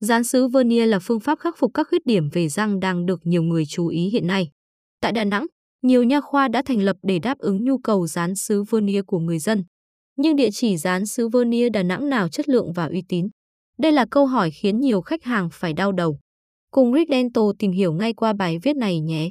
Dán sứ vernier là phương pháp khắc phục các khuyết điểm về răng đang được nhiều người chú ý hiện nay. Tại Đà Nẵng, nhiều nha khoa đã thành lập để đáp ứng nhu cầu dán sứ vernier của người dân. Nhưng địa chỉ dán sứ vernier Đà Nẵng nào chất lượng và uy tín? Đây là câu hỏi khiến nhiều khách hàng phải đau đầu. Cùng Rick Dental tìm hiểu ngay qua bài viết này nhé.